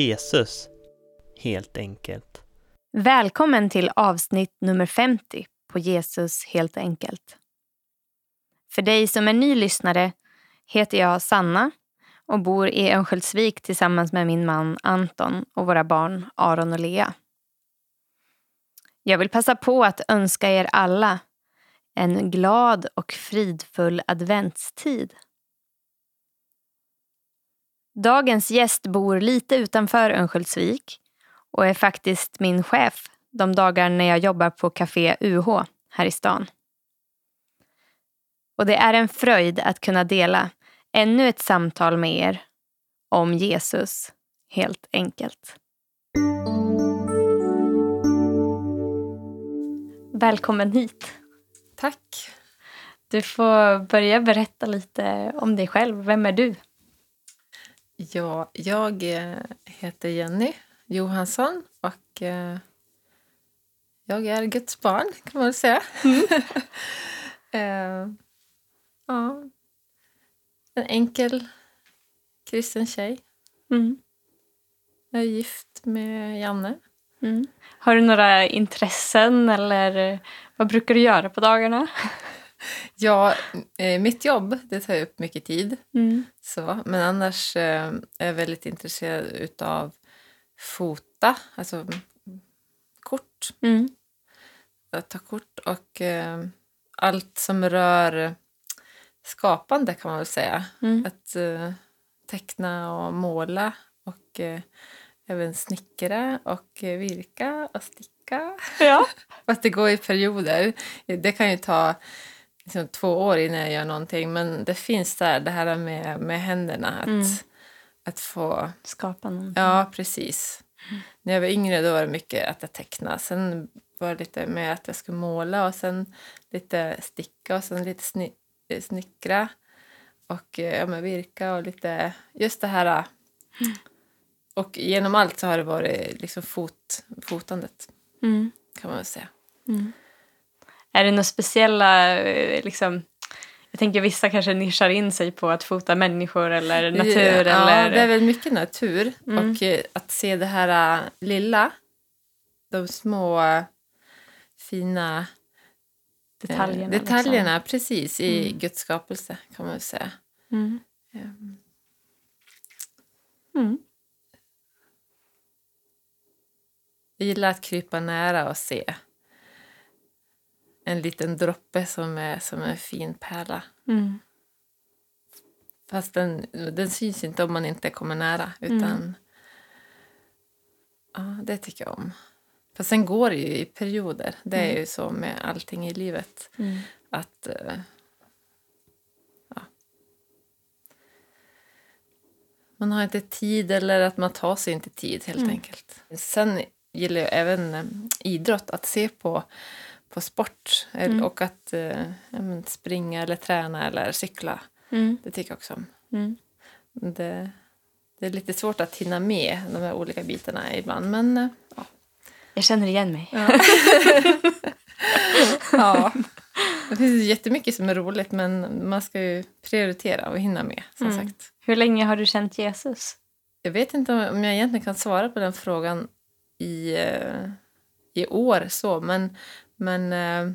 Jesus, helt enkelt. Välkommen till avsnitt nummer 50 på Jesus helt enkelt. För dig som är ny lyssnare heter jag Sanna och bor i Örnsköldsvik tillsammans med min man Anton och våra barn Aron och Lea. Jag vill passa på att önska er alla en glad och fridfull adventstid. Dagens gäst bor lite utanför Örnsköldsvik och är faktiskt min chef de dagar när jag jobbar på Café UH här i stan. Och det är en fröjd att kunna dela ännu ett samtal med er om Jesus, helt enkelt. Välkommen hit. Tack. Du får börja berätta lite om dig själv. Vem är du? Ja, jag eh, heter Jenny Johansson och eh, jag är Guds barn, kan man väl säga. Mm. uh, ja. En enkel kristen tjej. Mm. Jag är gift med Janne. Mm. Har du några intressen eller vad brukar du göra på dagarna? Ja, eh, mitt jobb det tar upp mycket tid. Mm. Så, men annars eh, är jag väldigt intresserad av fota, alltså kort. Mm. Att ta kort och eh, allt som rör skapande kan man väl säga. Mm. Att teckna och måla och även snickra och virka och sticka. Ja. Fast det går i perioder. Det kan ju ta liksom, två år innan jag gör någonting men det finns där, det här med, med händerna. Att, mm. att få... Skapa någonting. Ja, precis. Mm. När jag var yngre då var det mycket att jag tecknade. Sen var det lite med att jag skulle måla och sen lite sticka och sen lite sni snickra och ja, men virka och lite just det här. Mm. Och genom allt så har det varit liksom fot, fotandet mm. kan man väl säga. Mm. Är det några speciella eh, liksom, jag tänker vissa kanske nischar in sig på att fota människor eller natur. Ja, eller... det är väl mycket natur. Mm. Och eh, att se det här uh, lilla, de små fina detaljerna. Eh, detaljerna, liksom. precis, i mm. Guds skapelse kan man väl säga. Mm. Um. Mm. Jag gillar att krypa nära och se en liten droppe som är som en fin pärla. Mm. Fast den, den syns inte om man inte kommer nära. Utan mm. ja, Det tycker jag om. Fast sen går det ju i perioder. Det är mm. ju så med allting i livet. Mm. Att... Ja. Man har inte tid eller att man tar sig inte tid helt mm. enkelt. Sen gillar jag även eh, idrott, att se på, på sport mm. och att eh, springa eller träna eller cykla. Mm. Det tycker jag också om. Mm. Det, det, är lite svårt att hinna med de här olika bitarna ibland men eh, ja. Jag känner igen mig. Ja. ja. Det finns jättemycket som är roligt men man ska ju prioritera och hinna med. som mm. sagt. Hur länge har du känt Jesus? Jag vet inte om jag egentligen kan svara på den frågan i, eh, i år. så Men, men eh,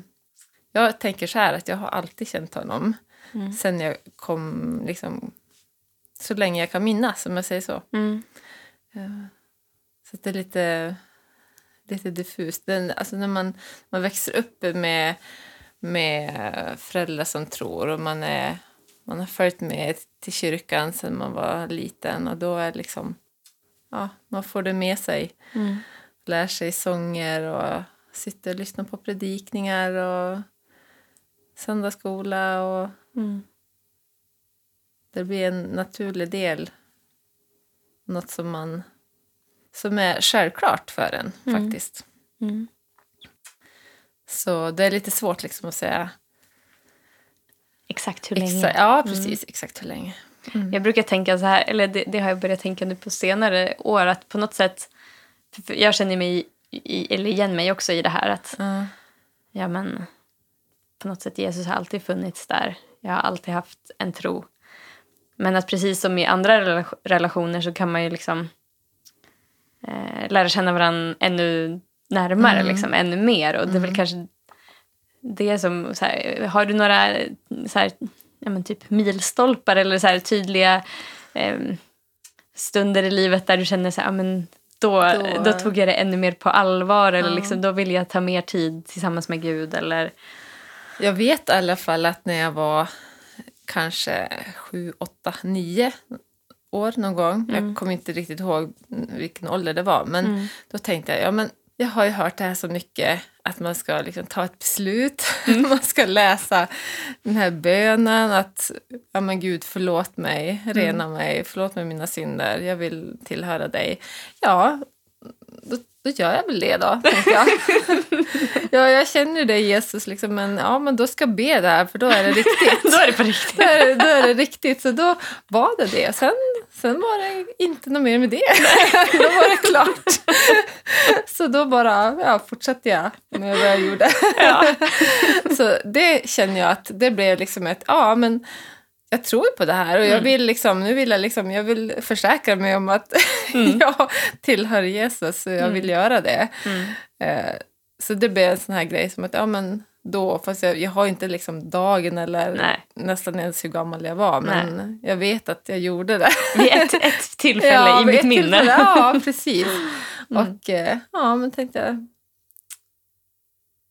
jag tänker så här att jag har alltid känt honom mm. sen jag kom, liksom, så länge jag kan minnas, om jag säger så. Mm. Eh, så det är lite, lite diffust. Den, alltså när man, man växer upp med, med föräldrar som tror och man, är, man har följt med till kyrkan sen man var liten och då är liksom ja, man får det med sig. Mm. Lär sig sånger och sitter och lyssnar på predikningar och söndagsskola. Och mm. Det blir en naturlig del. Något som man som är självklart för en mm. faktiskt. Mm. Så det är lite svårt liksom att säga Exakt hur länge. Exa ja, mm. precis. Exakt hur länge. Mm. Jag brukar tänka så här, eller det, det, har jag börjat tänka nu på senare år, att på något sätt, jag känner mig, i, eller igen mig också i det här att, mm. ja men, på något sätt Jesus har alltid funnits där. Jag har alltid haft en tro. Men att precis som i andra relationer så kan man ju liksom, eh, lära känna varandra ännu närmare, Mm. liksom, ännu mer. Och det är väl Mm. kanske det som... Så här, har du några så här, ja, men typ milstolpar eller så här, tydliga eh, stunder i livet där du känner så här, ja, men då, Då- då, tog jag det ännu mer på allvar eller Ja. liksom, då vill jag ta mer tid tillsammans med Gud. Eller, Jag vet i alla fall att när jag var kanske sju, åtta, nio år någon gång. Mm. Jag kommer inte riktigt ihåg vilken ålder det var. Men Mm. då tänkte jag, ja men jag har ju hört det här så mycket att man ska liksom ta ett beslut. Mm. man ska läsa den här bönen att ja men Gud förlåt mig, rena Mm. mig, förlåt mig mina synder, jag vill tillhöra dig. Ja, då, då gör jag väl det då, tänkte jag. ja, jag känner dig Jesus, liksom, men, ja, men då ska jag be det här för då är det riktigt. då är det på riktigt. då, är det, då är det riktigt. Så då var det det. Sen, sen var det inte något mer med det. då var det klart. så då bara ja, fortsatte jag med vad jag gjorde. Ja. så det känner jag att det blev liksom ett, ja men jag tror på det här och jag Mm. vill liksom, nu vill jag liksom, jag vill försäkra mig om att Mm. jag tillhör Jesus och jag vill göra det. Mm. Eh, så det blev en sån här grej som att, ja men då, fast jag, jag har inte liksom dagen eller Nej. nästan ens hur gammal jag var, men jag vet att jag gjorde det. Vid ett, ett tillfälle Ja, i mitt minne. Ja, precis. Mm. Och eh, ja, men tänkte jag...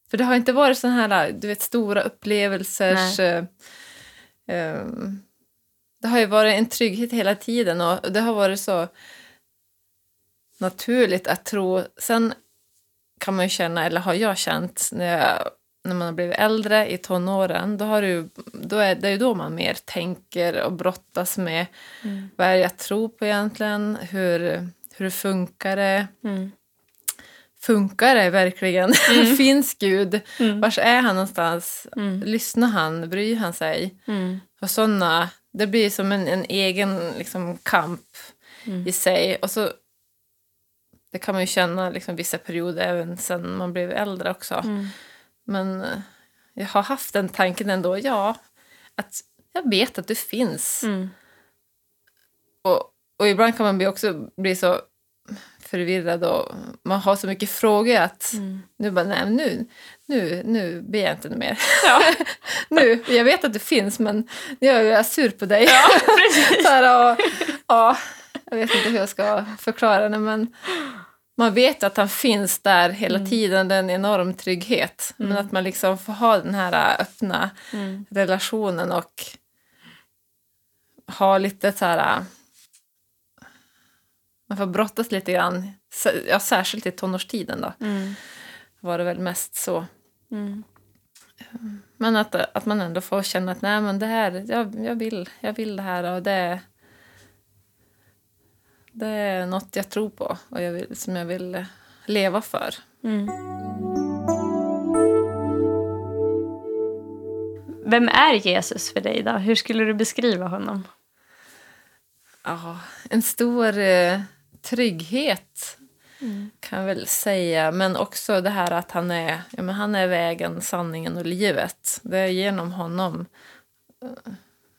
För det har inte varit sån här, du vet, stora upplevelser. eh, ehm, det har ju varit en trygghet hela tiden och det har varit så naturligt att tro. Sen kan man ju känna, eller har jag känt, när, jag, när man har blivit äldre i tonåren, då, har ju, då är det ju då man mer tänker och brottas med Mm. vad är det jag tror på egentligen, hur, hur funkar det, Mm. funkar det verkligen, finns Gud, Mm. vars är han någonstans, Mm. lyssnar han, bryr han sig? Mm. Och sådana, det blir som en, en egen liksom, kamp Mm. i sig. Och så, det kan man ju känna liksom, vissa perioder även sen man blev äldre också. Men eh, jag har haft den tanken ändå, ja, att jag vet att du finns. Mm. Och, och ibland kan man bli också bli så förvirrad och man har så mycket frågor att Mm. nu bara, nej, nu, nu, nu ber jag inte mer. Ja. nu, jag vet att du finns men nu är jag sur på dig. ja, precis. så här, och, ja, jag vet inte hur jag ska förklara det men man vet att han finns där hela Mm. tiden, det är en enorm trygghet. Men Mm. att man liksom får ha den här öppna Mm. relationen och ha lite så här... Man får brottas lite grann, ja, särskilt i tonårstiden då, Mm. var det väl mest så. Mm. Men att, att man ändå får känna att nej men det här, jag, jag, vill, jag vill det här och det, det är något jag tror på och jag vill, som jag vill leva för. Mm. Vem är Jesus för dig då? Hur skulle du beskriva honom? Ja, en stor eh, trygghet kan jag väl säga. Men också det här att han är, ja, men han är vägen, sanningen och livet. Det är genom honom eh,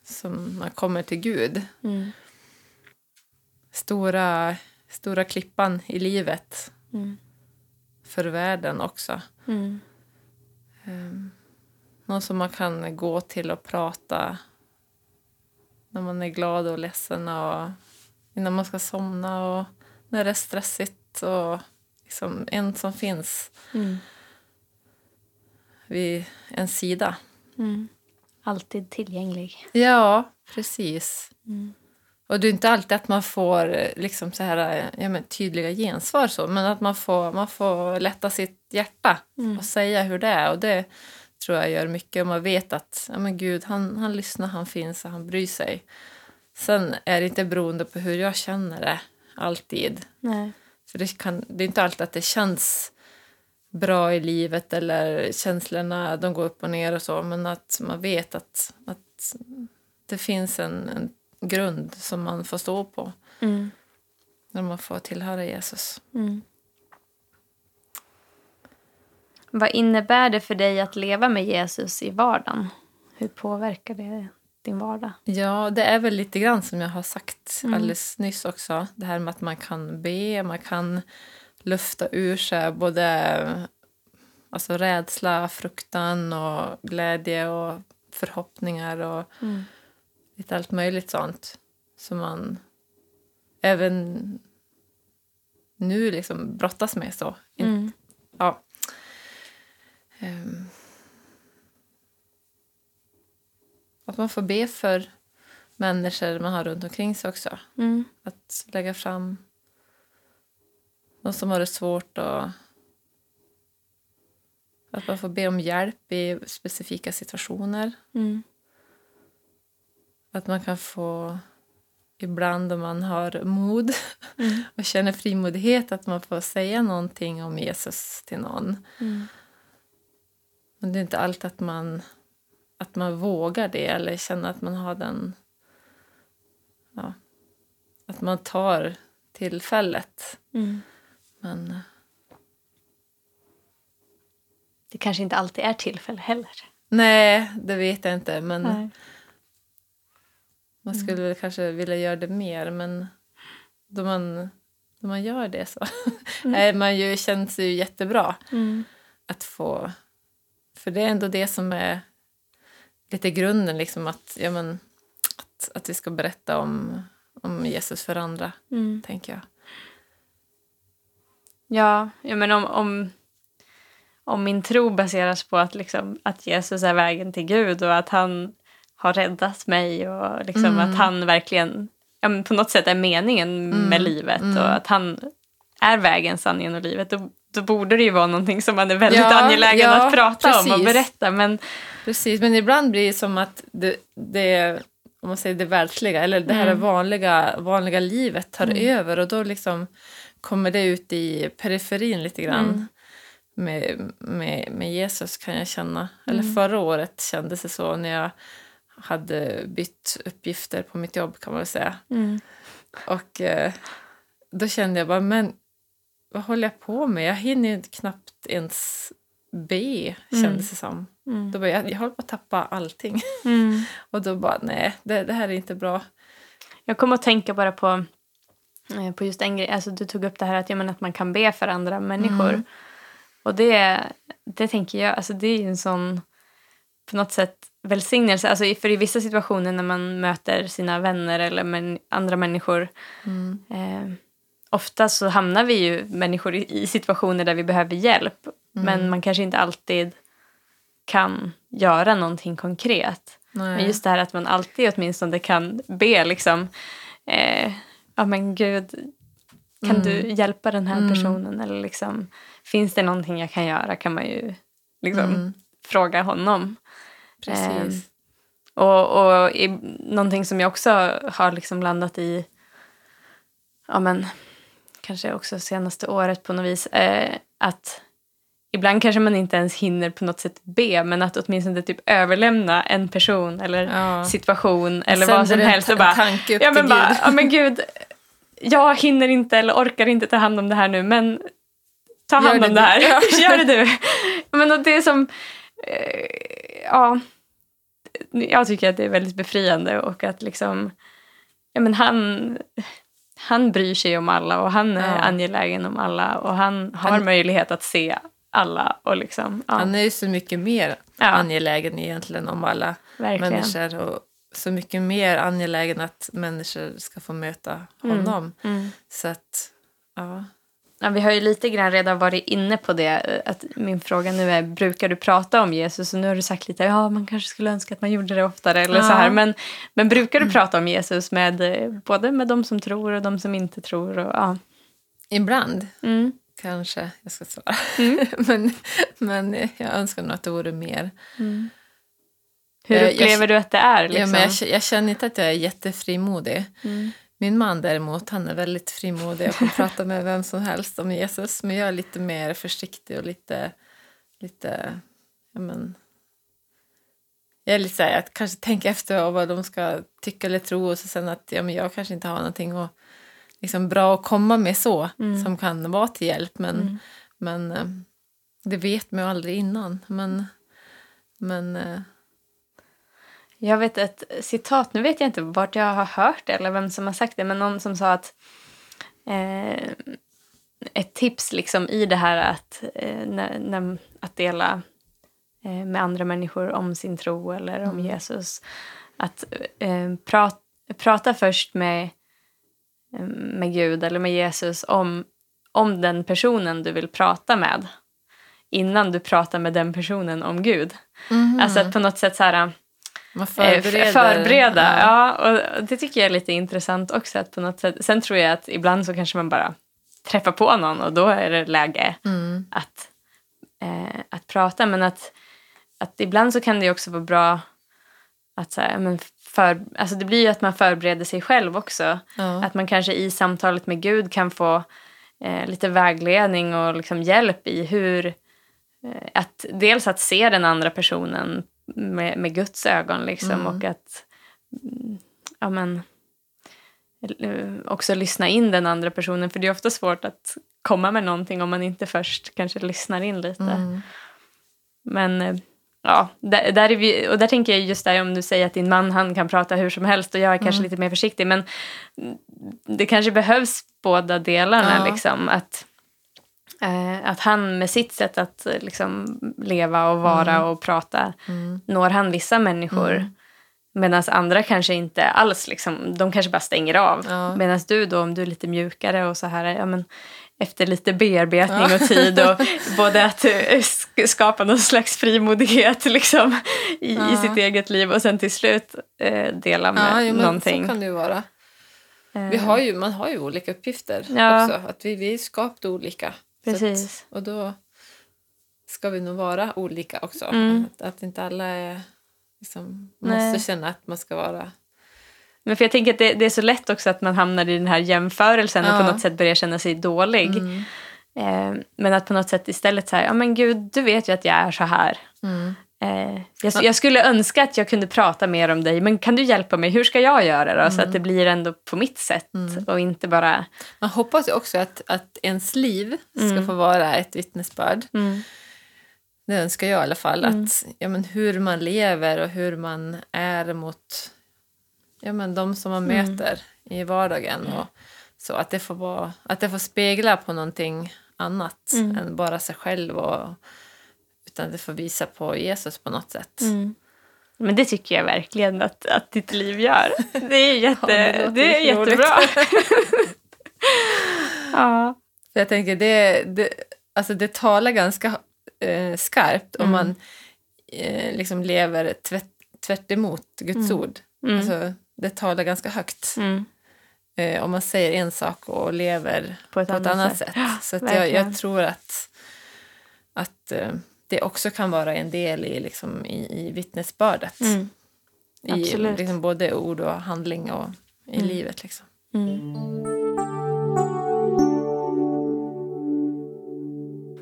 som man kommer till Gud. Mm. Stora, stora klippan i livet Mm. för världen också. Mm. Um, någon som man kan gå till och prata när man är glad och ledsen och innan man ska somna och när det är stressigt. Och liksom en som finns Mm. vid en sida. Mm. Alltid tillgänglig. Ja, precis. Mm. Och det är inte alltid att man får eh, liksom så här, eh, ja, men tydliga gensvar, så, men att man får, man får lätta sitt hjärta Mm. och säga hur det är. Och det tror jag gör mycket. Och man vet att ja, men Gud, han, han lyssnar, han finns och han bryr sig. Sen är det inte beroende på hur jag känner det, alltid. Nej. För det, kan, det är inte alltid att det känns bra i livet eller känslorna de går upp och ner och så. Men att man vet att, att det finns en, en grund som man får stå på Mm. när man får tillhöra Jesus. Mm. Vad innebär det för dig att leva med Jesus i vardagen? Hur påverkar det din vardag? Ja, det är väl lite grann som jag har sagt Mm. alldeles nyss också. Det här med att man kan be, man kan lufta ur sig både alltså rädsla, fruktan och glädje och förhoppningar och Mm. Lite allt möjligt sånt som man även nu liksom brottas med. så. Mm. Ja. Ehm. Att man får be för människor man har runt omkring sig också. Mm. Att lägga fram de som har det svårt och att man får be om hjälp i specifika situationer. Mm. Att man kan få ibland om man har mod Mm. och känner frimodighet att man får säga någonting om Jesus till någon. Mm. Men det är inte alltid att man, att man vågar det eller känner att man har den... Ja, att man tar tillfället. Mm. Men Det kanske inte alltid är tillfälle heller. nej, det vet jag inte. Men Nej. Man skulle väl kanske vilja göra det mer. Men då man, då man gör det så är man ju, känns det ju jättebra Mm. att få... För det är ändå det som är lite grunden, liksom att, ja, men, att, att vi ska berätta om, om Jesus för andra, Mm. tänker jag. Ja, ja men om, om, om min tro baseras på att, liksom, att Jesus är vägen till Gud och att han har räddat mig och liksom Mm. att han verkligen ja, på något sätt är meningen med livet mm. och att han är vägen, sanningen och livet. Då, då borde det ju vara någonting som man är väldigt Ja, angelägen ja, att prata om och precis. berätta. Men Precis, men ibland blir det som att det, det om man säger det världsliga, eller det här Mm. vanliga, vanliga livet tar Mm. över och då liksom kommer det ut i periferin lite grann. Mm. Med, med, med Jesus kan jag känna. Eller Mm. förra året kändes det så när jag hade bytt uppgifter på mitt jobb kan man väl säga. mm, Och eh, då kände jag bara, men vad håller jag på med? Jag hinner ju knappt ens be, Mm. kändes det som. mm, Då bara, jag, jag håller på att tappa allting. mm. Och då bara, nej, det, det här är inte bra. Jag kommer att tänka bara på, eh, på just en grej. Alltså, du tog upp det här att, ja, men att man kan be för andra människor. Mm. Och det, det tänker jag, alltså det är ju en sån på något sätt välsignelse. Alltså, för i vissa situationer när man möter sina vänner eller men, andra människor Mm. eh, ofta så hamnar vi ju människor i, i situationer där vi behöver hjälp. Men man kanske inte alltid kan göra någonting konkret. Nej. Men just det här att man alltid åtminstone kan be liksom. Eh, ja men gud, kan Mm. du hjälpa den här Mm. personen? Eller liksom, finns det någonting jag kan göra? Kan man ju liksom Mm. fråga honom. Precis. Och, och i, någonting som jag också har liksom landat i, ja men kanske också senaste året på något vis, eh, att ibland kanske man inte ens hinner på något sätt be, men att åtminstone typ överlämna en person eller Ja. situation eller vad som helst. Och bara, tanke upp ja, men bara, Gud. ja men gud, jag hinner inte eller orkar inte ta hand om det här nu, men ta hand det om du. det här. Ja. Gör det du. Men det är som, eh, ja, jag tycker att det är väldigt befriande och att liksom, ja men han, han bryr sig om alla och han är Ja. angelägen om alla och han har Han- möjlighet att se alla och liksom, ja, Han är ju så mycket mer Ja. angelägen egentligen om alla verkligen. människor och så mycket mer angelägen att människor ska få möta honom. Mm. Så att, ja. Ja, vi har ju lite grann redan varit inne på det. Att min fråga nu är, brukar du prata om Jesus? Och nu har du sagt lite, ja man kanske skulle önska att man gjorde det oftare. Eller så Ja. här. Men, men brukar du prata om Jesus med både med de som tror och de som inte tror? Och, ja. Ibland Mm. kanske jag ska svara. Mm. men, men jag önskar nog att det vore mer. Hur Eh, jag- upplever du att det är? Liksom? Ja, men jag, k- jag känner inte att jag är jättefrimodig. Mm. Min man däremot, han är väldigt frimodig och kan prata med vem som helst om Jesus. Men jag är lite mer försiktig och lite... lite ja, men, jag är lite så här, jag kanske tänker efter vad de ska tycka eller tro och så sen att ja, men jag kanske inte har någonting och, liksom, bra att komma med så Mm. som kan vara till hjälp. Men, Mm. men eh, det vet man ju aldrig innan. Men, men eh, Jag vet ett citat, nu vet jag inte vart jag har hört det eller vem som har sagt det, men någon som sa att eh, ett tips liksom i det här att, eh, när, när, att dela eh, med andra människor om sin tro eller om Mm. Jesus. Att eh, prat, prata först med, eh, med Gud eller med Jesus om, om den personen du vill prata med innan du pratar med den personen om Gud. Alltså att på något sätt så här, Man Eh, förbereder. Förbereda, ja. och det tycker jag är lite intressant också. Att på något sätt, sen tror jag att ibland så kanske man bara träffar på någon och då är det läge Mm. att, eh, att prata. Men att, att ibland så kan det också vara bra att så här, men för, alltså det blir ju att man förbereder sig själv också. Ja. Att man kanske i samtalet med Gud kan få eh, lite vägledning och liksom hjälp i hur... Eh, att dels att se den andra personen med, med Guds ögon liksom Mm. och att mm, ja, men, också lyssna in den andra personen. För det är ofta svårt att komma med någonting om man inte först kanske lyssnar in lite. Mm. Men eh, ja, där, där är vi, och där tänker jag just där om du säger att din man han kan prata hur som helst och jag är kanske Mm. lite mer försiktig. Men det kanske behövs båda delarna. Ja. Liksom, att, eh, att han med sitt sätt att eh, liksom, leva och vara Mm. och prata Mm. når han vissa människor. Mm. Medan andra kanske inte alls, liksom, de kanske bara stänger av. Ja. Medan du då, om du är lite mjukare och så här, ja men efter lite bearbetning och tid och både att eh, sk- skapa någon slags frimodighet liksom, i, i Ja. sitt eget liv och sen till slut eh, dela med Ja, jo, men någonting. så kan det ju vara. Eh, Vi har ju, man har ju olika uppgifter också. Att vi, vi är skapade olika. Så Precis. Att, och då ska vi nog vara olika också. Mm. Att, att inte alla är, liksom, Nej. måste känna att man ska vara... Men för jag tänker att det, det är så lätt också att man hamnar i den här jämförelsen och Ja. på något sätt börjar känna sig dålig. Mm. Eh, men att på något sätt istället säga, ja men gud, du vet ju att jag är så här. Mm. Eh, jag, jag skulle önska att jag kunde prata mer om dig, men kan du hjälpa mig? Hur ska jag göra då? Så att det blir ändå på mitt sätt Mm. och inte bara... Man hoppas ju också att, att ens liv ska Mm. få vara ett vittnesbörd. Mm. Det önskar jag i alla fall. Mm. Att, ja, men hur man lever och hur man är mot ja, men de som man Mm. möter i vardagen. Och så att det, får vara, att det får spegla på någonting annat Mm. än bara sig själv. Och, utan det får visa på Jesus på något sätt. Mm. Men det tycker jag verkligen att, att ditt liv gör. Det är, jätte, Ja, det det är jättebra. ja. För jag tänker, det, det, alltså det talar ganska eh, skarpt om Mm. man eh, liksom lever tvärt, tvärt emot Guds Mm. ord. Mm. Alltså, det talar ganska högt. Mm. eh, om man säger en sak och lever På ett på ett annat annat sätt. sätt. Så jag, jag tror att, att eh, det också kan vara en del i, liksom, i, i vittnesbördet. Mm. I liksom, både ord och handling och i Mm. livet. Liksom. Mm.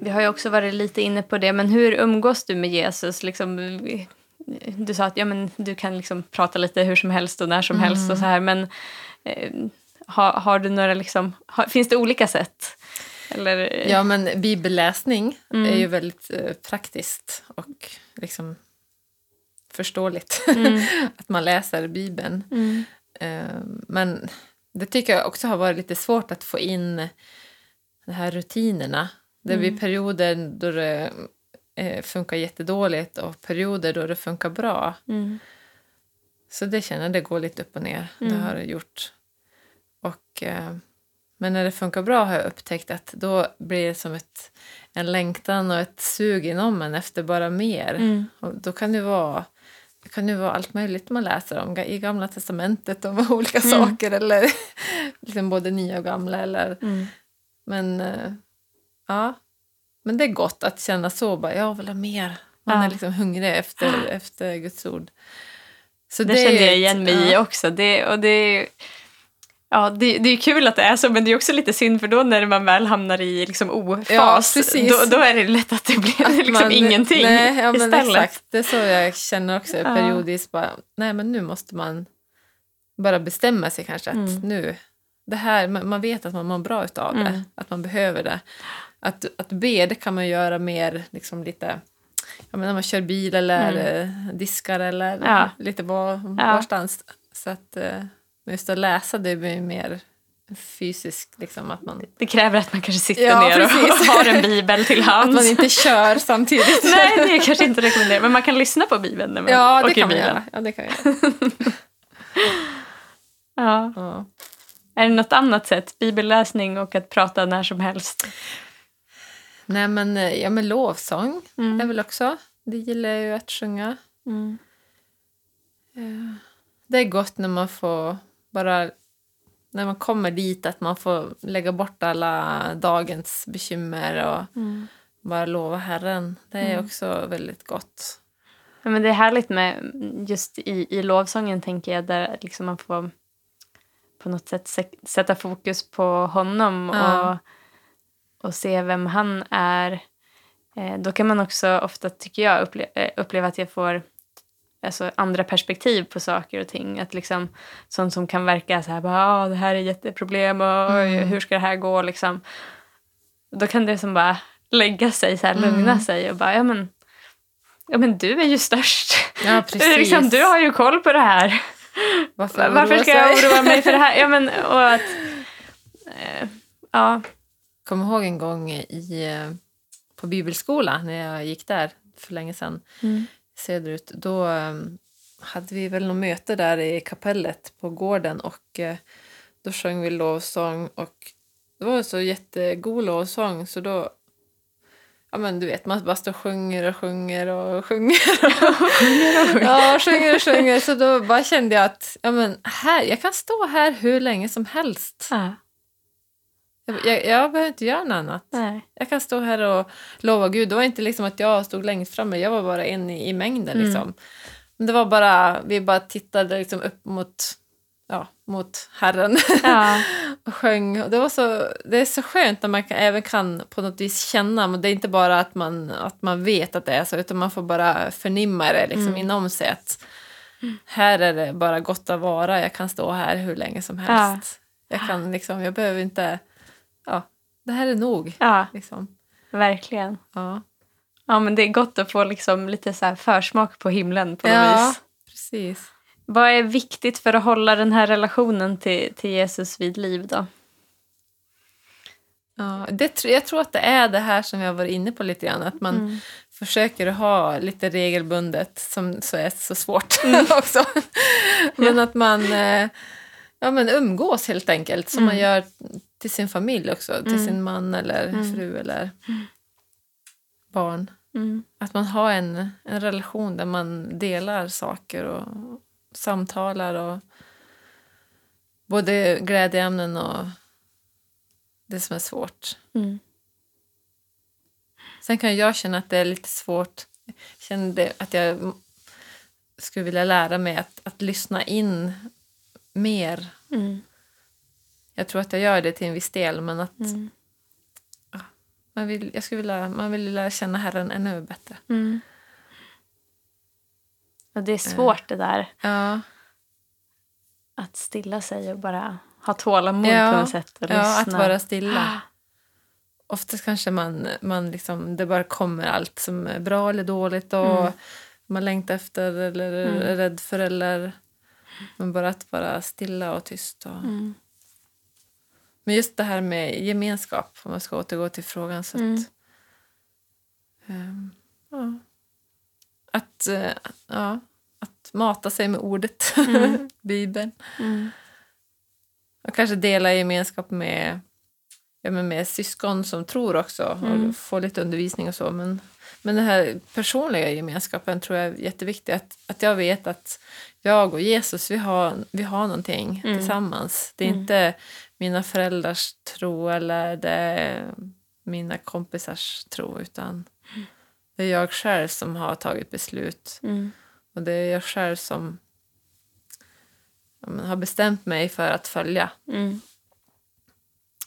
Vi har ju också varit lite inne på det, men hur umgås du med Jesus? Liksom, du sa att ja, men du kan liksom prata lite hur som helst och när som Mm. helst och så här, men eh, har, har du några liksom, har, finns det olika sätt? Eller, Ja, men bibelläsning Mm. är ju väldigt eh, praktiskt och liksom förståeligt. Mm. att man läser Bibeln. Mm. Eh, Men det tycker jag också har varit lite svårt att få in de här rutinerna. Det blir Mm. perioder då det eh, funkar jättedåligt och perioder då det funkar bra. Mm. Så det känner jag, det går lite upp och ner. Det Mm. har det gjort. Och, men när det funkar bra har jag upptäckt att då blir det som ett, en längtan och ett sug inom en efter bara mer. Mm. Och då kan det vara det kan ju vara allt möjligt man läser om i Gamla Testamentet om olika Mm. saker eller liksom både nya och gamla. Eller, Mm. men eh, ja, men det är gott att känna så. Bara, jag vill ha mer. Man Ja. är liksom hungrig efter, efter Guds ord. Så Det, är kände jag igen mig i ja. också. Det, och det, ja, det, det är kul att det är så, men det är också lite synd för då när man väl hamnar i liksom ofas, Ja, då, då är det lätt att det blir Att liksom man- ingenting nej, ja, istället. Exakt, det är så jag känner också Ja. periodiskt. Bara, nej, men nu måste man bara bestämma sig kanske att Mm. nu, det här, man vet att man mår bra utav Mm. det, att man behöver det. Att, att be, det kan man göra mer liksom lite, jag menar, man kör bil eller Mm. eh, diskar eller Ja. lite var, Ja. varstans. Så att, eh, men just att läsa, det blir mer fysisk, liksom att man, Det kräver att man kanske sitter Ja, ner och precis. har en bibel till hands. att man inte kör samtidigt. Nej, det kanske inte rekommenderar. Men man kan lyssna på bibeln när man Ja, det åker kan man bilen. Ja, det kan jag göra. Ja. Ja. Är det något annat sätt? Bibelläsning och att prata när som helst? Nej, men, eh, ja, men lovsång Mm. är väl också. Det gillar jag ju att sjunga. Mm. Eh, Det är gott när man får bara... När man kommer dit att man får lägga bort alla dagens bekymmer och Mm. bara lova Herren. Det är också väldigt gott. Ja, men det är härligt med just i, i lovsången tänker jag där liksom man får på något sätt sä- sätta fokus på honom Ja. och, och se vem han är. Eh, då kan man också ofta, tycker jag, upple- eh, uppleva att jag får alltså, andra perspektiv på saker och ting. Att liksom, sånt som kan verka så här, bara, ah, det här är jätteproblem och Mm. hur ska det här gå? Liksom. Då kan det som bara lägga sig, så här, lugna Mm. sig och bara, ja men, ja men du är ju störst. Ja, Liksom, du har ju koll på det här. Varför, Varför ska jag oroa mig för det här? Ja, men, och att, eh, ja. kommer ihåg en gång i, eh, på bibelskola när jag gick där för länge sedan Mm. Söderut. Då eh, hade vi väl något möte där i kapellet på gården och eh, då sjöng vi lovsång och det var så jättegod lovsång så då Ja men du vet, man bara står och sjunger och sjunger och sjunger. ja, sjunger och sjunger. Så då bara kände jag att ja, men här, jag kan stå här hur länge som helst. ja. Jag, jag, jag behöver inte göra något annat. Nej. Jag kan stå här och lova Gud. Det var inte liksom att jag stod längst fram, jag var bara en i, i mängden. Mm. Liksom. Men det var bara, vi bara tittade liksom upp mot, ja, mot Herren Ja. och sjöng. Och det, var så, det är så skönt när man kan, även kan på något vis känna, men det är inte bara att man, att man vet att det är så, utan man får bara förnimma det liksom Mm. inom sig. Att här är det bara gott att vara, jag kan stå här hur länge som helst. Jag, kan liksom, jag behöver inte, ja, det här är nog. ja, Liksom. verkligen. Ja. Ja, men det är gott att få liksom lite så här försmak på himlen på något Ja, vis. precis. Vad är viktigt för att hålla den här relationen till, till Jesus vid liv då? Ja, det, jag tror att det är det här som jag var inne på lite grann, att man Mm. försöker ha lite regelbundet, som så är så svårt Mm. också. Men att man eh, ja, men umgås helt enkelt, som man gör till sin familj också, till Mm. sin man eller Mm. fru eller barn. Mm. Att man har en, en relation där man delar saker och samtalar och både glädjeämnen och det som är svårt. Mm. Sen kan jag känna att det är lite svårt. Jag kände att jag skulle vilja lära mig att, att lyssna in mer. Mm. Jag tror att jag gör det till en viss del, men att Mm. man vill, jag skulle vilja, man vill lära känna Herren ännu bättre. Mm. Och det är svårt det där Ja, att stilla sig och bara ha tålamod Ja. på något sätt och ja att lyssna. vara stilla. Oftast kanske man, man liksom, det bara kommer allt som är bra eller dåligt och Mm. man längtar efter eller är rädd för eller men bara att vara stilla och tyst. Och, Mm. Men just det här med gemenskap, om man ska återgå till frågan. Så Mm. att, ehm, ja. Att, eh, ja, att mata sig med ordet, Mm. Bibeln. Mm. Och kanske dela gemenskap med, ja, men med syskon som tror också Mm. och få lite undervisning och så. Men, men den här personliga gemenskapen tror jag är jätteviktig. Att, att jag vet att jag och Jesus, vi har, vi har någonting Mm. tillsammans. Det är Mm. inte mina föräldrars tro eller det är mina kompisars tro utan det är jag själv som har tagit beslut. Mm. Och det är jag själv som ja, men, har bestämt mig för att följa.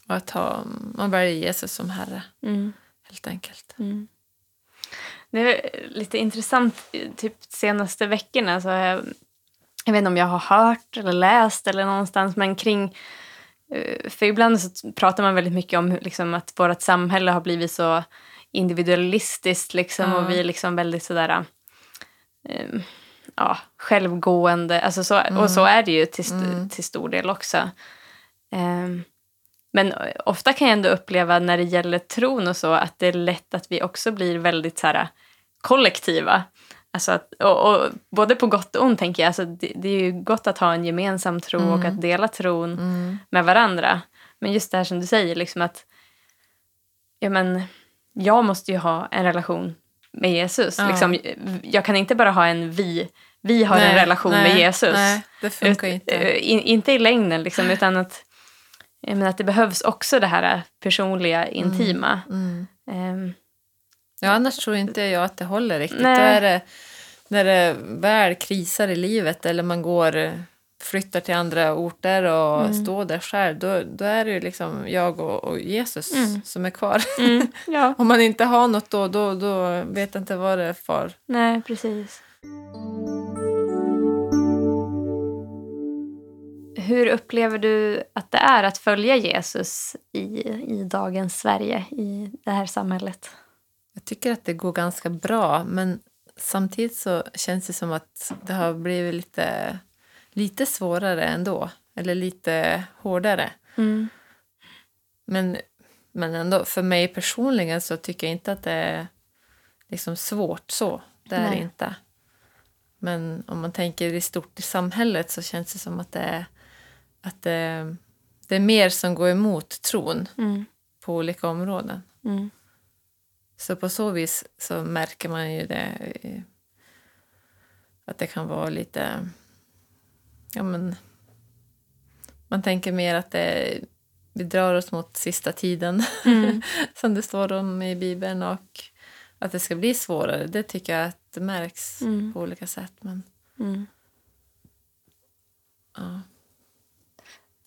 Mm. Och att ha, man väljer Jesus som Herre, Mm. helt enkelt. Mm. Det är lite intressant, typ senaste veckorna så har jag, jag vet inte om jag har hört eller läst eller någonstans, men kring eh, för ibland så pratar man väldigt mycket om liksom, att vårt samhälle har blivit så individualistiskt liksom, Ja. och vi är liksom väldigt sådär eh, ja, självgående. Alltså så, Och så är det ju till, st- Mm. till stor del också. Ehm, men ofta kan jag ändå uppleva när det gäller tron och så att det är lätt att vi också blir väldigt så här, kollektiva. Alltså att, och, och, både på gott och ont tänker jag. Alltså det, det är ju gott att ha en gemensam tro Mm. och att dela tron Mm. med varandra. Men just det här som du säger, liksom att ja, men, jag måste ju ha en relation med Jesus. Ja. Liksom, jag kan inte bara ha en vi, vi har en Nej, relation nej, med Jesus. Nej, det funkar Ut- inte. eh, in, inte i längden, liksom, utan att, menar, att det behövs också det här personliga, intima. Mm. Ehm, Ja, annars tror inte jag att det håller riktigt. Nej. Då är det, när det väl krisar i livet eller man går, flyttar till andra orter och Mm. står där själv, då, då är det ju liksom jag och, och Jesus Mm. som är kvar. mm, ja, Om man inte har något då, då, då vet jag inte vad det är för. nej, precis. Hur upplever du att det är att följa Jesus i, i dagens Sverige, i det här samhället? Jag tycker att det går ganska bra, men samtidigt så känns det som att det har blivit lite, lite svårare ändå. Eller lite hårdare. Mm. Men, men ändå, för mig personligen så tycker jag inte att det är liksom svårt så. Det är det inte. Men om man tänker i stort i samhället så känns det som att det är, att det, det är mer som går emot tron Mm. på olika områden. Mm. Så på så vis så märker man ju det eh, att det kan vara lite... Ja, men, man tänker mer att det, vi drar oss mot sista tiden, Mm. som det står om i Bibeln. Och att det ska bli svårare, det tycker jag att det märks Mm. på olika sätt. Men, Mm. ja.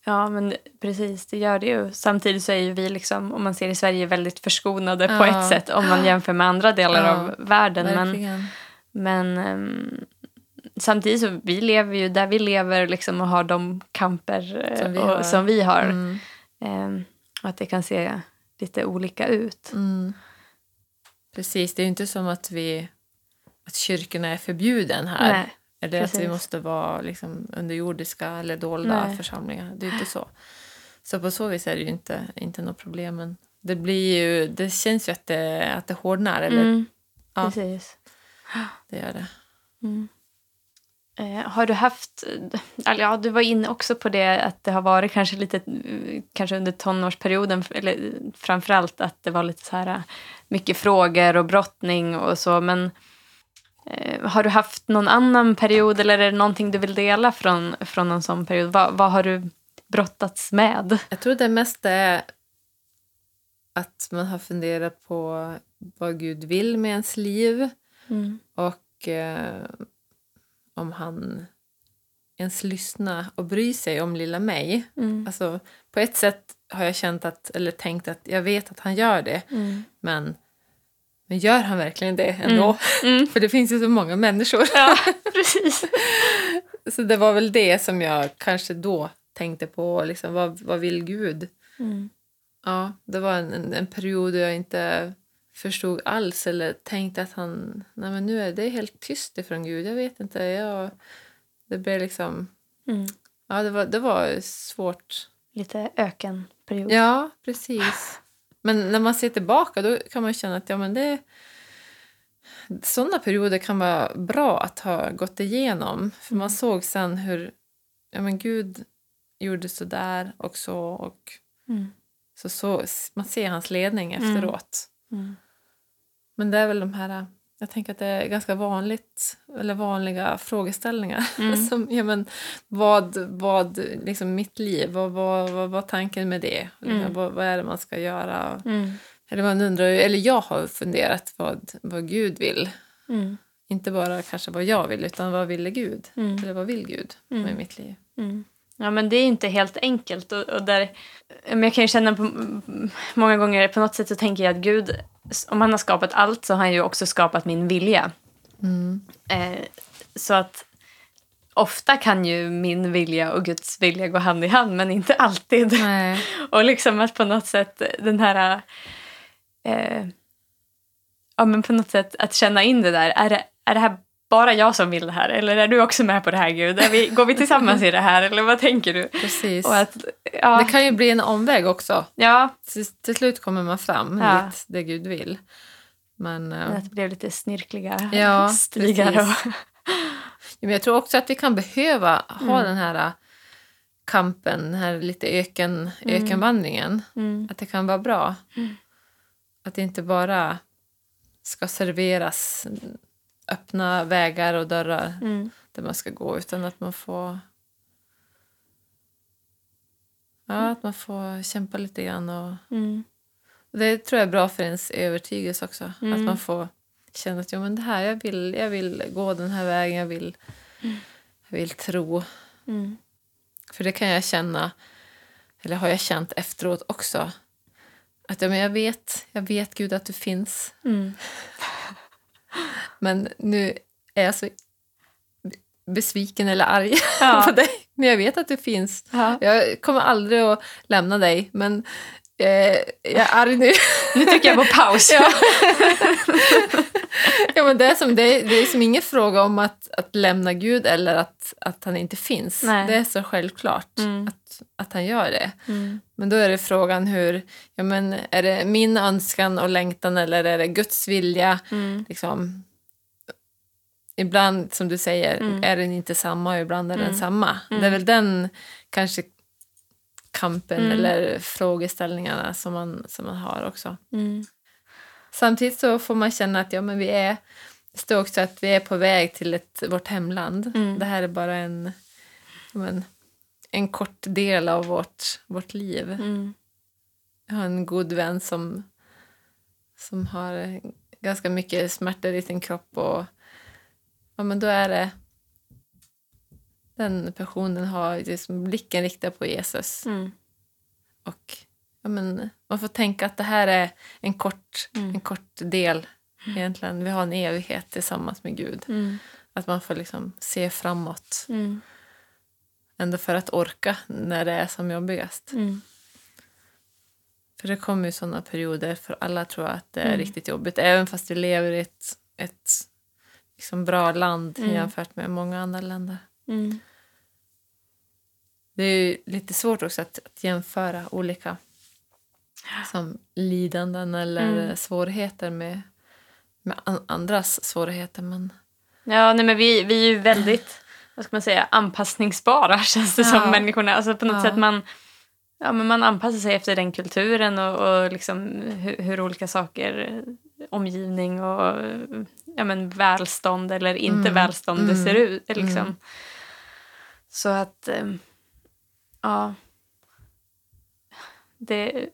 Ja, men precis, det gör det ju. Samtidigt så är ju vi, liksom, om man ser i Sverige, väldigt förskonade på Ja. ett sätt om man jämför med andra delar Ja, av världen. Men, Verkligen. men ehm, samtidigt så vi lever ju där vi lever liksom, och har de kamper eh, Som vi och, har. som vi har. Mm. Ehm, och att det kan se lite olika ut. Mm. Precis, det är ju inte som att vi att kyrkorna är förbjuden här. Nej, Eller att vi precis. måste vara liksom underjordiska eller dolda Nej. församlingar. Det är inte så. Så på så vis är det ju inte, inte något problem. Men det, blir ju, det känns ju att det, att det hårdnar. Eller mm, ja. precis. det gör det. Mm. Eh, har du haft, eller ja, du var inne också på det att det har varit kanske lite, kanske under tonårsperioden, eller framförallt att det var lite så här eh, mycket frågor och brottning och så, men har du haft någon annan period eller är det någonting du vill dela från, från någon sån period? Vad, vad har du brottats med? Jag tror det mesta är att man har funderat på vad Gud vill med ens liv. Mm. Och eh, om han ens lyssnar och bryr sig om lilla mig. Mm. Alltså, på ett sätt har jag känt att, eller tänkt att jag vet att han gör det. Mm. Men, men gör han verkligen det ändå? Mm. För det finns ju så många människor. Ja, precis. Så det var väl det som jag kanske då tänkte på. Liksom, vad, vad vill Gud? Mm. Ja, det var en, en, en period då jag inte förstod alls eller tänkte att han... Nej, men nu är det helt tyst ifrån Gud. Jag vet inte. Jag, det blev liksom... Mm. Ja, det var, det var svårt. Lite ökenperiod. Ja, precis. Men när man ser tillbaka då kan man känna att ja, men det... Sådana perioder kan vara bra att ha gått igenom. För man såg sen hur ja, men Gud gjorde så där och så. Och Mm. så, så man ser hans ledning Mm. efteråt. Mm. Men det är väl de här... Jag tänker att det är ganska vanligt, eller vanliga frågeställningar. Mm. Som, ja, men, vad, vad, liksom mitt liv, vad vad, vad var tanken med det? Liksom, Mm. vad, vad är det man ska göra? Mm. Eller, man undrar, eller jag har funderat vad, vad Gud vill. Mm. Inte bara kanske vad jag vill, utan vad ville Gud? Mm. Eller vad vill Gud Mm. med mitt liv? Ja, men det är inte helt enkelt. Och, och där, men jag kan ju känna på, många gånger, på något sätt så tänker jag att Gud, om han har skapat allt så har han ju också skapat min vilja. Mm. Eh, så att ofta kan ju min vilja och Guds vilja gå hand i hand, men inte alltid. Nej. Och liksom att på något sätt den här... Eh, ja, men på något sätt att känna in det där. Är det, är det här bara jag som vill det här? Eller är du också med på det här, Gud? Vi, går vi tillsammans i det här? Eller vad tänker du? Precis. Och att, ja, Det kan ju bli en omväg också. ja, Till, till slut kommer man fram Ja. dit det Gud vill. Men, men att det blev lite snirkliga Ja, stigar. Och, men jag tror också att vi kan behöva ha Mm. den här eh, kampen, den här lite öken, Mm. ökenvandringen. mm, Att det kan vara bra. Mm. Att det inte bara ska serveras öppna vägar och dörrar mm, där man ska gå utan att man får Ja, att man får kämpa lite grann. Och, mm, det tror jag är bra för ens övertygelse också. Mm. Att man får känna att jo, men det här, jag, vill, jag vill gå den här vägen, jag vill, jag vill tro. mm, För det kan jag känna, eller har jag känt efteråt också. Att ja, men jag, vet, jag vet Gud att du finns. mm. Men nu är jag så besviken eller arg Ja. på dig. Men jag vet att du finns. Ja. Jag kommer aldrig att lämna dig, men eh, jag är arg nu. Nu trycker jag på paus. ja. ja, men det, är som, det, är, det är som ingen fråga om att, att lämna Gud eller att, att han inte finns. Nej. Det är så självklart Mm. att, att han gör det. Mm, Men då är det frågan hur, ja, men är det min önskan och längtan eller är det Guds vilja? mm, Liksom, ibland, som du säger, Mm. är den inte samma och ibland är den Mm. samma. Mm. Det är väl den kanske kampen Mm. eller frågeställningarna som man, som man har också. mm, Samtidigt så får man känna att ja, men vi är, det står också att vi är på väg till ett, vårt hemland. Mm. Det här är bara en, men, en kort del av vårt, vårt liv. mm, Jag har en god vän som, som har ganska mycket smärtor i sin kropp och ja, men då är det den personen har liksom blicken riktad på Jesus mm, och ja, men man får tänka att det här är en kort, Mm. en kort del egentligen. Vi har en evighet tillsammans med Gud. mm, Att man får liksom se framåt mm, ändå för att orka när det är som jobbigast. mm, För det kommer ju sådana perioder för alla tror jag att det är Mm. riktigt jobbigt. Även fast vi lever i ett, ett liksom bra land Mm. jämfört med många andra länder. mm. Det är ju lite svårt också att, att jämföra olika som lidanden eller Mm. svårigheter med, med an, andras svårigheter. Men Ja, nej, men vi, vi är ju väldigt vad ska man säga, anpassningsbara känns det Ja. som människorna. Alltså på något Ja. sätt man, ja, men man anpassar sig efter den kulturen och, och liksom hur, hur olika saker, omgivning och ja, men välstånd eller inte Mm. välstånd det Mm. ser ut. Liksom. Mm. Så att, eh, ja. Det,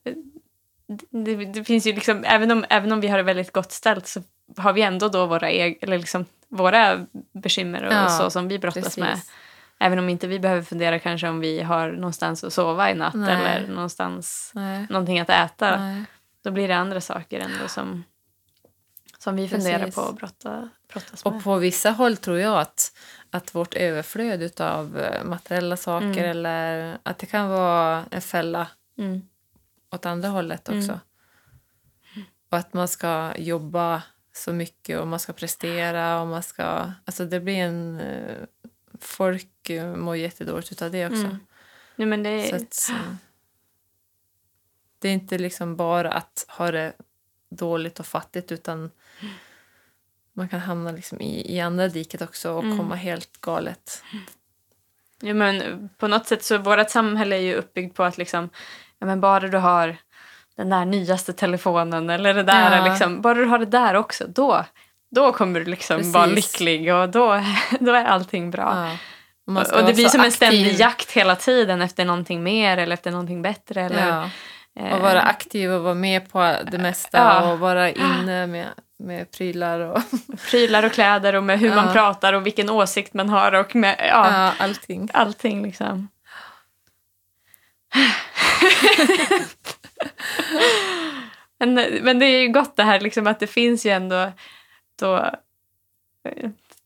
det, det finns ju liksom, även om, även om vi har det väldigt gott ställt så har vi ändå då våra, eg, eller liksom, våra bekymmer och Ja, så som vi brottas precis. med. Även om inte vi behöver fundera kanske om vi har någonstans att sova i natt Nej. eller någonstans, Nej. någonting att äta. Nej. Då blir det andra saker ändå som, som vi funderar Precis. på att brotta, brottas Och med. på vissa håll tror jag att, att vårt överflöd av materiella saker Mm. eller att det kan vara en fälla Mm. Åt andra hållet Mm. också. Och att man ska jobba så mycket och man ska prestera och man ska... Alltså det blir en... eh, Folk eh, mår jättedåligt av det också. Mm. Nej, men det, Så att, eh, det är inte liksom bara att ha det dåligt och fattigt utan man kan hamna liksom i, i andra diket också och Mm. komma helt galet. Ja, men på något sätt så vårt samhälle är ju uppbyggt på att liksom, ja, men bara du har den där nyaste telefonen eller det där, Ja. liksom, bara du har det där också, då, då kommer du liksom Precis. vara lycklig och då, då är allting bra. Ja. Och, man det blir som en aktiv. ständig jakt hela tiden efter någonting mer eller efter någonting bättre. Eller, Ja. eh, Och vara aktiv och vara med på det mesta Ja. och vara inne med, med prylar och prylar och kläder och med hur man Ja. pratar och vilken åsikt man har och med ja, ja, allting. allting liksom. Men, men det är ju gott det här liksom att det finns ju ändå då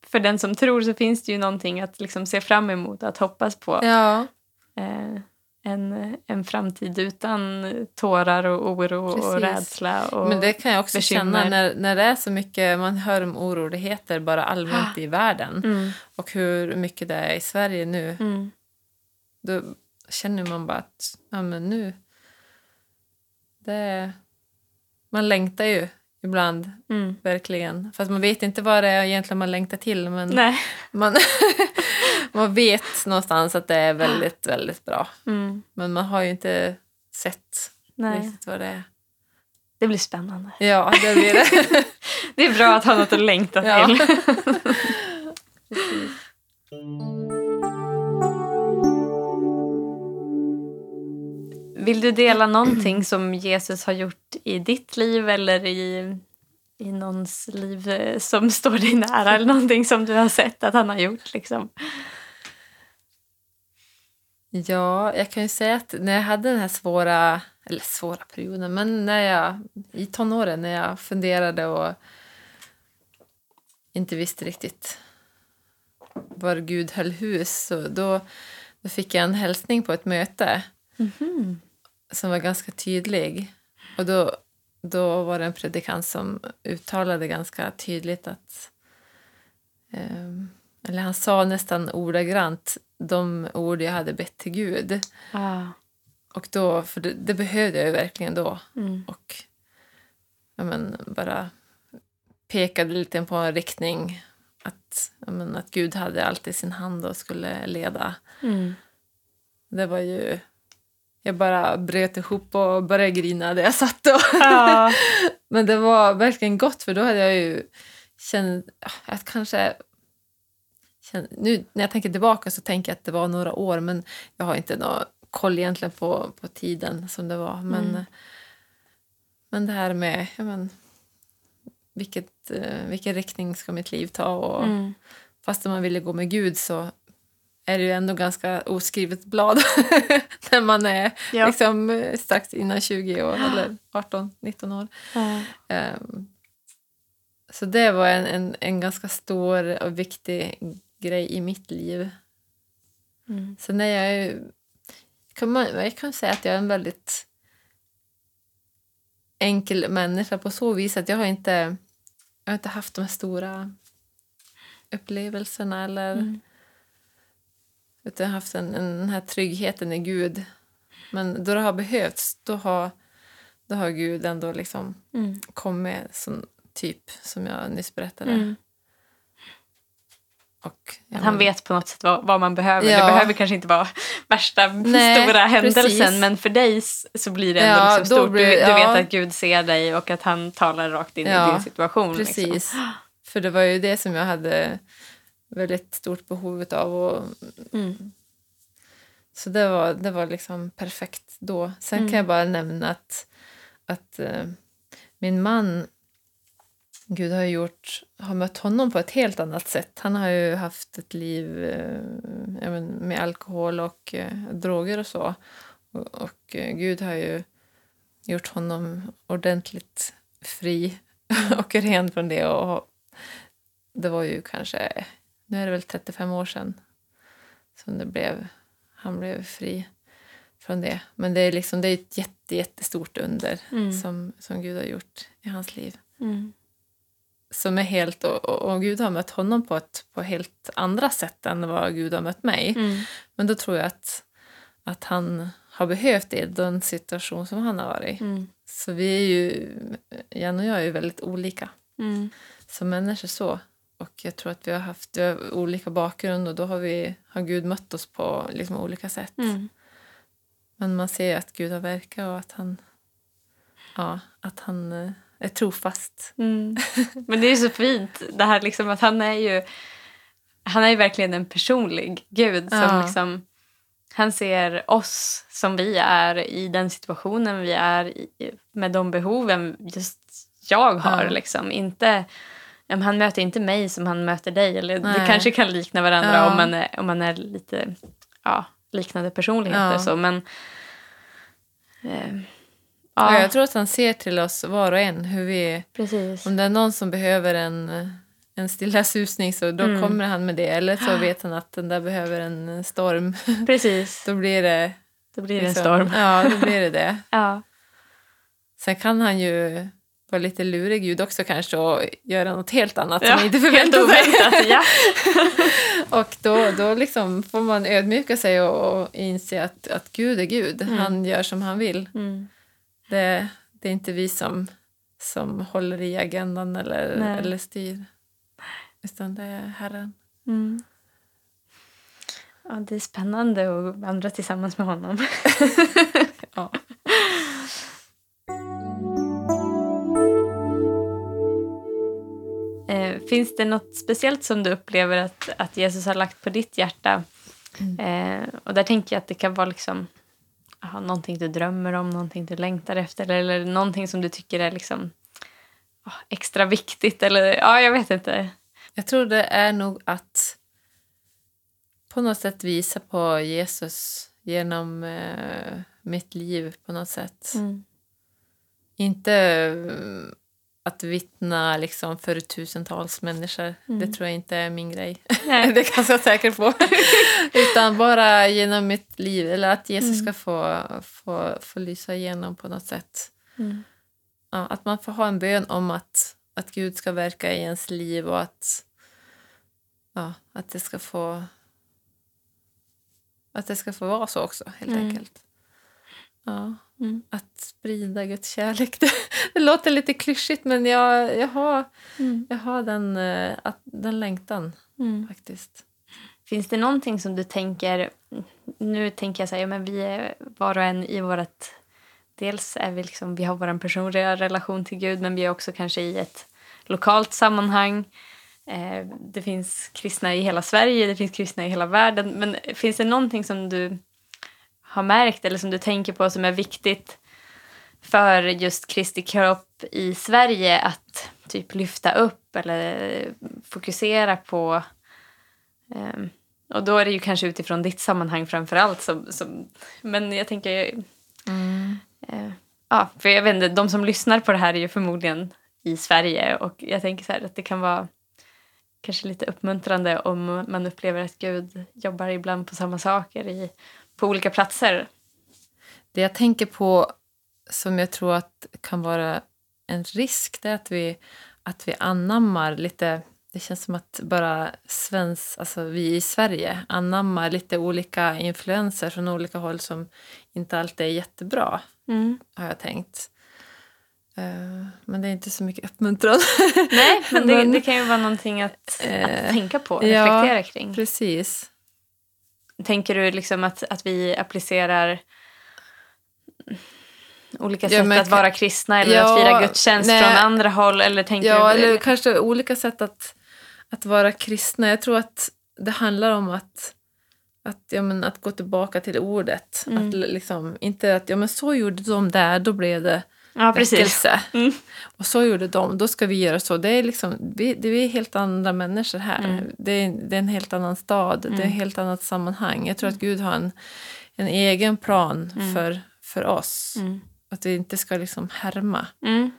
för den som tror så finns det ju någonting att liksom se fram emot, att hoppas på. Ja, Eh, en, en framtid utan tårar och oro och Precis. rädsla. Och, men det kan jag också bekymmer. känna när, när det är så mycket, man hör om oroligheter bara allmänt i världen mm, och hur mycket det är i Sverige nu. mm, Då känner man bara att ja, men nu... Det, man längtar ju ibland, Mm. verkligen. Fast man vet inte vad det är egentligen man längtar till. Men Nej. man, man vet någonstans att det är väldigt, väldigt bra. Mm. Men man har ju inte sett Nej. riktigt vad det är. Det blir spännande. Ja, det blir det. Det är bra att ha något att längta Ja. Vill du dela någonting som Jesus har gjort i ditt liv eller i, i någons liv eh, som står dig nära? Eller någonting som du har sett att han har gjort? Liksom? Ja, jag kan ju säga att när jag hade den här svåra, eller svåra perioden, men när jag i tonåren när jag funderade och inte visste riktigt var Gud höll hus, så då, då fick jag en hälsning på ett möte som var ganska tydlig. Och då, då var det en predikant som uttalade ganska tydligt att... ehm, eller han sa nästan ordagrant de ord jag hade bett till Gud. Ah. Och då, för det, det behövde jag ju verkligen då. Mm. Och ja, men, bara pekade lite på en riktning. Att, ja, men, att Gud hade allt i sin hand och skulle leda. Mm. Det var ju... Jag bara bröt ihop och började grina där jag satt. Och Ja. Men det var verkligen gott för då hade jag ju känt att kanske... känt- Nu när jag tänker tillbaka så tänker jag att det var några år men jag har inte någon koll egentligen på, på tiden som det var. Men, Mm. men det här med ja, men, vilket, eh, vilken riktning ska mitt liv ta? Och, Mm. Fast man ville gå med Gud så är det ju ändå ganska oskrivet blad när man är Ja. liksom, eh, strax innan 20 år eller 18-19 år. Ja. Ehm, så det var en, en, en ganska stor och viktig grej i mitt liv. Mm. Sen är jag ju... Kan man, jag kan säga att jag är en väldigt enkel människa på så vis att jag har inte, jag har inte haft de här stora upplevelserna eller... Mm. Utan jag har haft en, en, den här tryggheten i Gud. Men då det har behövts, då har, då har Gud ändå liksom Mm. kommit som typ som jag nyss berättade. Mm. Och, ja, han vet på något sätt vad, vad man behöver. Ja. Det behöver kanske inte vara värsta Nej, stora händelsen precis. men för dig så blir det ändå Ja, liksom stort. blir- du, du vet att Gud ser dig och att han talar rakt in i din situation. Liksom. Precis. För det var ju det som jag hade väldigt stort behov av. Och, Mm. så det var, det var liksom perfekt då. Sen Mm. kan jag bara nämna att, att eh, min man, Gud har gjort, har mött honom på ett helt annat sätt. Han har ju haft ett liv eh, med alkohol och eh, droger och så. Och, och eh, Gud har ju gjort honom ordentligt fri och ren från det. Och det var ju kanske, nu är det väl 35 år sedan som det blev, han blev fri från det. Men det är liksom det är ett jätte, jättestort under Mm. som, som Gud har gjort i hans liv. Mm. Som är helt, och, och, Gud har mött honom på ett på helt andra sätt än vad Gud har mött mig. Mm. Men då tror jag att, att han har behövt det i den situation som han har varit i. Mm. Så vi är ju, Jan och jag är ju väldigt olika Mm. som människor så. Och jag tror att vi har haft olika bakgrund och då har, vi, har Gud mött oss på liksom olika sätt. Mm. Men man ser att Gud har verkat och att han, ja, att han eh, är trofast. Mm. Men det är ju så fint det här liksom att han är ju han är ju verkligen en personlig gud som Ja. liksom han ser oss som vi är i den situationen vi är i, med de behoven just jag har. Ja. Liksom. Inte, men han möter inte mig som han möter dig. Eller det kanske kan likna varandra Ja. om, man är, om man är lite ja, liknande personligheter. Ja. Så, men, eh, Ja. ja, Jag tror att han ser till oss var och en. Hur vi, precis. om det är någon som behöver en, en stilla susning så då Mm. kommer han med det. Eller så vet han att den där behöver en storm. Precis. Då blir det... Då blir det en liksom- storm. Ja, då blir det det. Ja. Sen kan han ju vara lite lurig Gud också kanske och göra något helt annat Ja, som man inte sig. oväntat, ja. och då, då liksom får man ödmjuka sig och, och inse att, att Gud är Gud. Mm. Han gör som han vill. Mm. Det, det är inte vi som, som håller i agendan eller, Nej. eller styr. Utan det är Herren. Mm. Ja, det är spännande att vandra tillsammans med honom. Ja. Eh, finns det något speciellt som du upplever att, att Jesus har lagt på ditt hjärta? Eh, och där tänker jag att det kan vara liksom, aha, någonting du drömmer om, någonting du längtar efter eller någonting som du tycker är liksom, ah, extra viktigt. Eller, ja, jag vet inte. Jag tror det är nog att på något sätt visa på Jesus genom eh, mitt liv på något sätt. Mm. Inte att vittna liksom för tusentals människor. Det tror jag inte är min grej. Nej. det är jag ganska säker på. Utan bara genom mitt liv. Eller att Jesus ska få, få, få lysa igenom på något sätt. Mm. Ja, att man får ha en bön om att, att Gud ska verka i ens liv och att, ja, att det ska få att det ska få vara så också, helt Mm. enkelt. Ja, Mm. att sprida Guds kärlek. Det, det låter lite klyschigt, men jag, jag, har, Mm. jag har den, eh, den längtan Mm. faktiskt. Finns det någonting som du tänker... Nu tänker jag så här, ja, men vi är var och en i vårt... Dels är vi liksom, vi har vår personliga relation till Gud men vi är också kanske i ett lokalt sammanhang. Eh, det finns kristna i hela Sverige, det finns kristna i hela världen. Men finns det någonting som du har märkt eller som du tänker på som är viktigt för just Kristi kropp i Sverige att typ lyfta upp eller fokusera på Ehm, och då är det ju kanske utifrån ditt sammanhang framför allt. Som, som, men jag tänker... Eh, ja, för jag vet inte, de som lyssnar på det här är ju förmodligen i Sverige och jag tänker så här att det kan vara kanske lite uppmuntrande om man upplever att Gud jobbar ibland på samma saker i, på olika platser. Det jag tänker på som jag tror att kan vara en risk det är att vi, att vi anammar lite... Det känns som att bara svensk, alltså vi i Sverige anammar lite olika influenser från olika håll som inte alltid är jättebra, har jag tänkt. Eh, Men det är inte så mycket uppmuntran. Nej, men det, det kan ju vara någonting att, Eh, att tänka på, ja. reflektera kring. Precis. Tänker du liksom att, att vi applicerar olika Ja, sätt men att vara kristna eller Ja, att fira gudstjänst nej. från andra håll? Eller tänker Ja, du, eller kanske olika sätt att, att vara kristna. Jag tror att det handlar om att, att, ja, men, att gå tillbaka till ordet. Mm. Att, liksom, inte att ja, men så gjorde de där, då blev det ja, precis. väckelse. Mm. Och så gjorde de, då ska vi göra så. Det är, liksom, vi, det är helt andra människor här. Mm. Det, är, det är en helt annan stad, det är ett Mm. helt annat sammanhang. Jag tror att Gud har en, en egen plan Mm. för, för oss. Mm. Att vi inte ska liksom härma. Mm.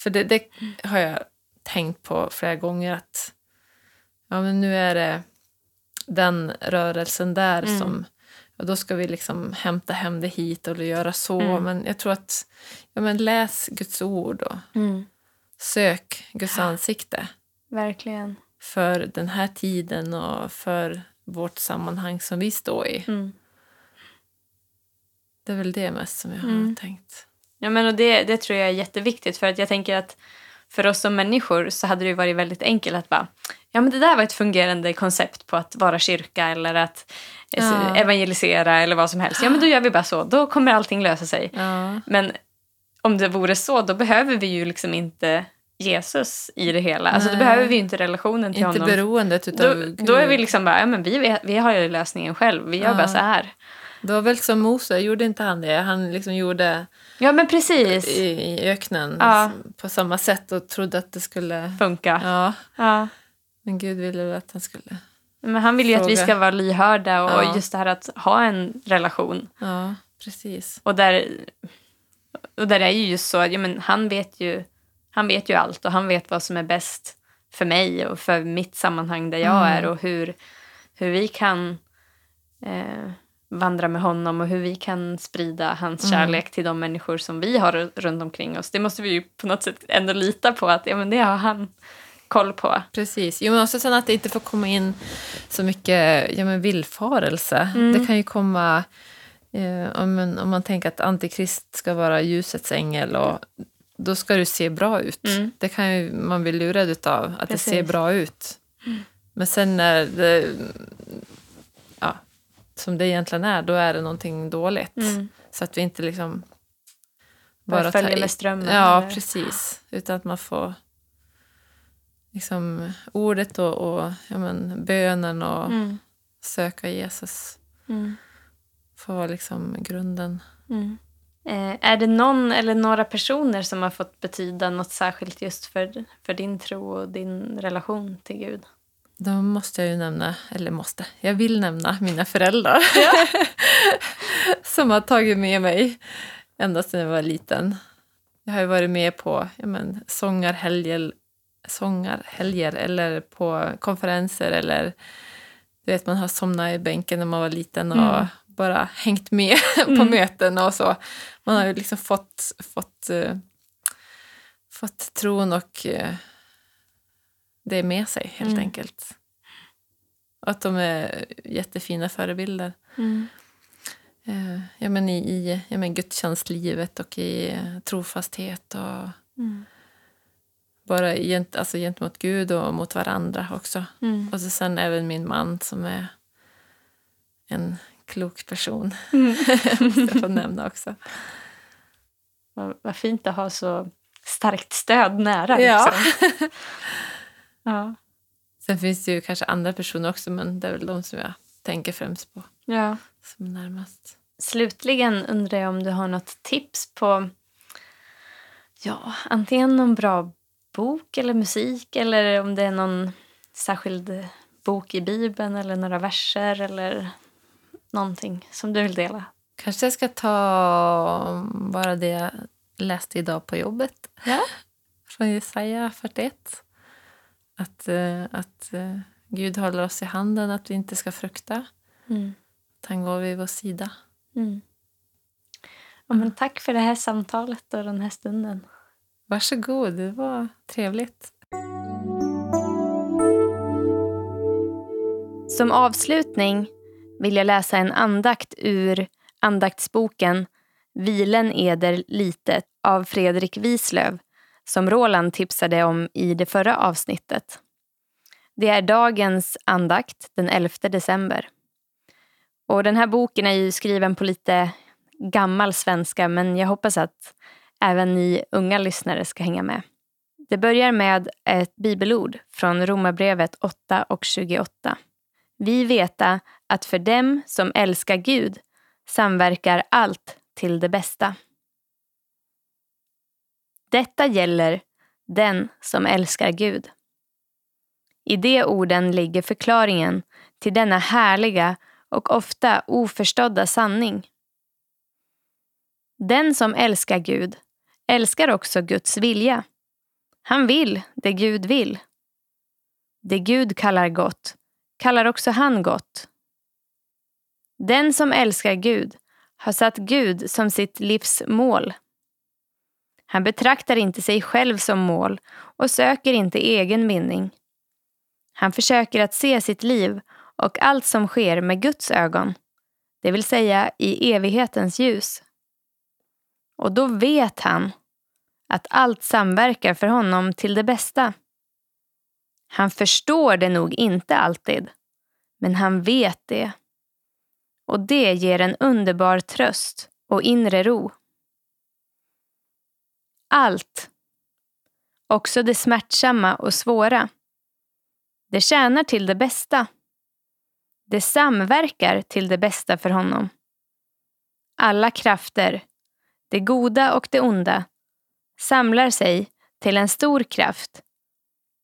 För det, det har jag tänkt på flera gånger att ja, men nu är det den rörelsen där Mm. som ja, då ska vi liksom hämta hem det hit och göra så. Mm. Men jag tror att ja, men läs Guds ord och Mm. sök Guds ansikte Verkligen. för den här tiden och för vårt sammanhang som vi står i. Mm. Det är väl det mest som jag har Mm. tänkt. Ja, men och det, det tror jag är jätteviktigt för att jag tänker att för oss som människor så hade det varit väldigt enkelt att bara ja men det där var ett fungerande koncept på att vara kyrka eller att eh, Ja. evangelisera eller vad som helst. Ja men då gör vi bara så, då kommer allting lösa sig. Ja, Men om det vore så, då behöver vi ju liksom inte Jesus i det hela. Alltså då behöver vi inte relationen till inte honom. beroendet utav Då, då är vi liksom bara, ja men vi, vi har ju lösningen själv. Vi gör Ja. bara så här. Det var väl som Mose, gjorde inte han det? Han liksom gjorde Ja men precis. i, i öknen Ja. på samma sätt och trodde att det skulle... Funka. Ja, Ja. men Gud ville väl att han skulle... Men han vill ju att vi Fråga. ska vara lyhörda och Ja. just det här att ha en relation. Ja, precis. Och där, och där är ju just så ja, men han, vet ju, han vet ju allt och han vet vad som är bäst för mig och för mitt sammanhang där jag Mm. är och hur, hur vi kan eh, vandra med honom och hur vi kan sprida hans Mm. kärlek till de människor som vi har ru- runt omkring oss. Det måste vi ju på något sätt ändå lita på att ja, men det har han koll på. Precis. Jo, men också sen att det inte får komma in så mycket ja, men villfarelse. Det kan ju komma... Eh, om, man, om man tänker att Antikrist ska vara ljusets ängel och då ska du se bra ut. Mm. Det kan ju man bli lurad utav, att det ser Precis. bra ut. Men sen när det... Som det egentligen är, då är det någonting dåligt. Mm. Så att vi inte liksom... Bara tar följer med strömmen. Ja, eller- precis. Utan att man får liksom ordet och, och ja, men, bönen och Mm. söka Jesus Mm. får vara liksom grunden. Mm. Eh, är det någon eller några personer som har fått betyda något särskilt just för, för din tro och din relation till Gud? Då måste jag ju nämna, eller måste, jag vill nämna mina föräldrar. som har tagit med mig ända sedan jag var liten. Jag har ju varit med på ja, men, sångarhelger, sångarhelger eller på konferenser eller du vet, man har somnat i bänken när man var liten och Mm. bara hängt med på Mm. möten och så. Man har ju liksom fått, fått, eh, fått tron och eh, det med sig helt Mm. enkelt. Och att de är jättefina förebilder. Mm. Eh, ja, men i i ja, men gudstjänstlivet och i eh, trofasthet och Mm. bara gent, alltså gentemot Gud och mot varandra också. Mm. Och så sen även min man som är en klok person. Mm. måste jag få nämna också. Vad, vad fint att ha så starkt stöd nära. Liksom. ja. Sen finns det ju kanske andra personer också men det är väl de som jag tänker främst på ja. som närmast. Slutligen undrar jag om du har något tips på ja, antingen någon bra bok eller musik eller om det är någon särskild bok i Bibeln eller några verser eller någonting som du vill dela. Kanske jag ska ta bara det jag läste idag på jobbet. Ja. Från Jesaja 41. Att, eh, att eh, Gud håller oss i handen, att vi inte ska frukta. Mm. Att han går vid vår sida. Mm. Ja, men tack för det här samtalet och den här stunden. Varsågod, det var trevligt. Som avslutning vill jag läsa en andakt ur andaktsboken Vilen eder litet av Fredrik Wislöv som Roland tipsade om i det förra avsnittet. Det är dagens andakt den 11 december. Och Den här boken är ju skriven på lite gammal svenska men jag hoppas att även ni unga lyssnare ska hänga med. Det börjar med ett bibelord från Romarbrevet 8 och 28. Vi veta att för dem som älskar Gud samverkar allt till det bästa. Detta gäller den som älskar Gud. I de orden ligger förklaringen till denna härliga och ofta oförstådda sanning. Den som älskar Gud älskar också Guds vilja. Han vill det Gud vill. Det Gud kallar gott kallar också han gott. Den som älskar Gud har satt Gud som sitt livs mål. Han betraktar inte sig själv som mål och söker inte egen vinning. Han försöker att se sitt liv och allt som sker med Guds ögon, det vill säga i evighetens ljus. Och då vet han att allt samverkar för honom till det bästa. Han förstår det nog inte alltid, men han vet det. Och det ger en underbar tröst och inre ro. Allt, också det smärtsamma och svåra, det tjänar till det bästa. Det samverkar till det bästa för honom. Alla krafter, det goda och det onda, samlar sig till en stor kraft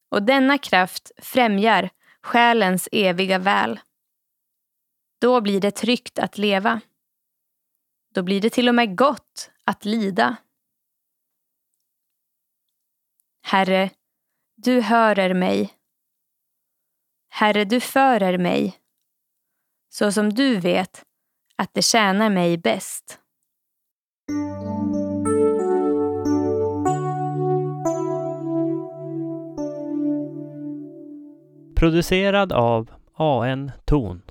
och denna kraft främjar själens eviga väl. Då blir det tryggt att leva. Då blir det till och med gott att lida. Herre, du hörer mig. Herre, du förer mig, så som du vet att det tjänar mig bäst. Producerad av AN Ton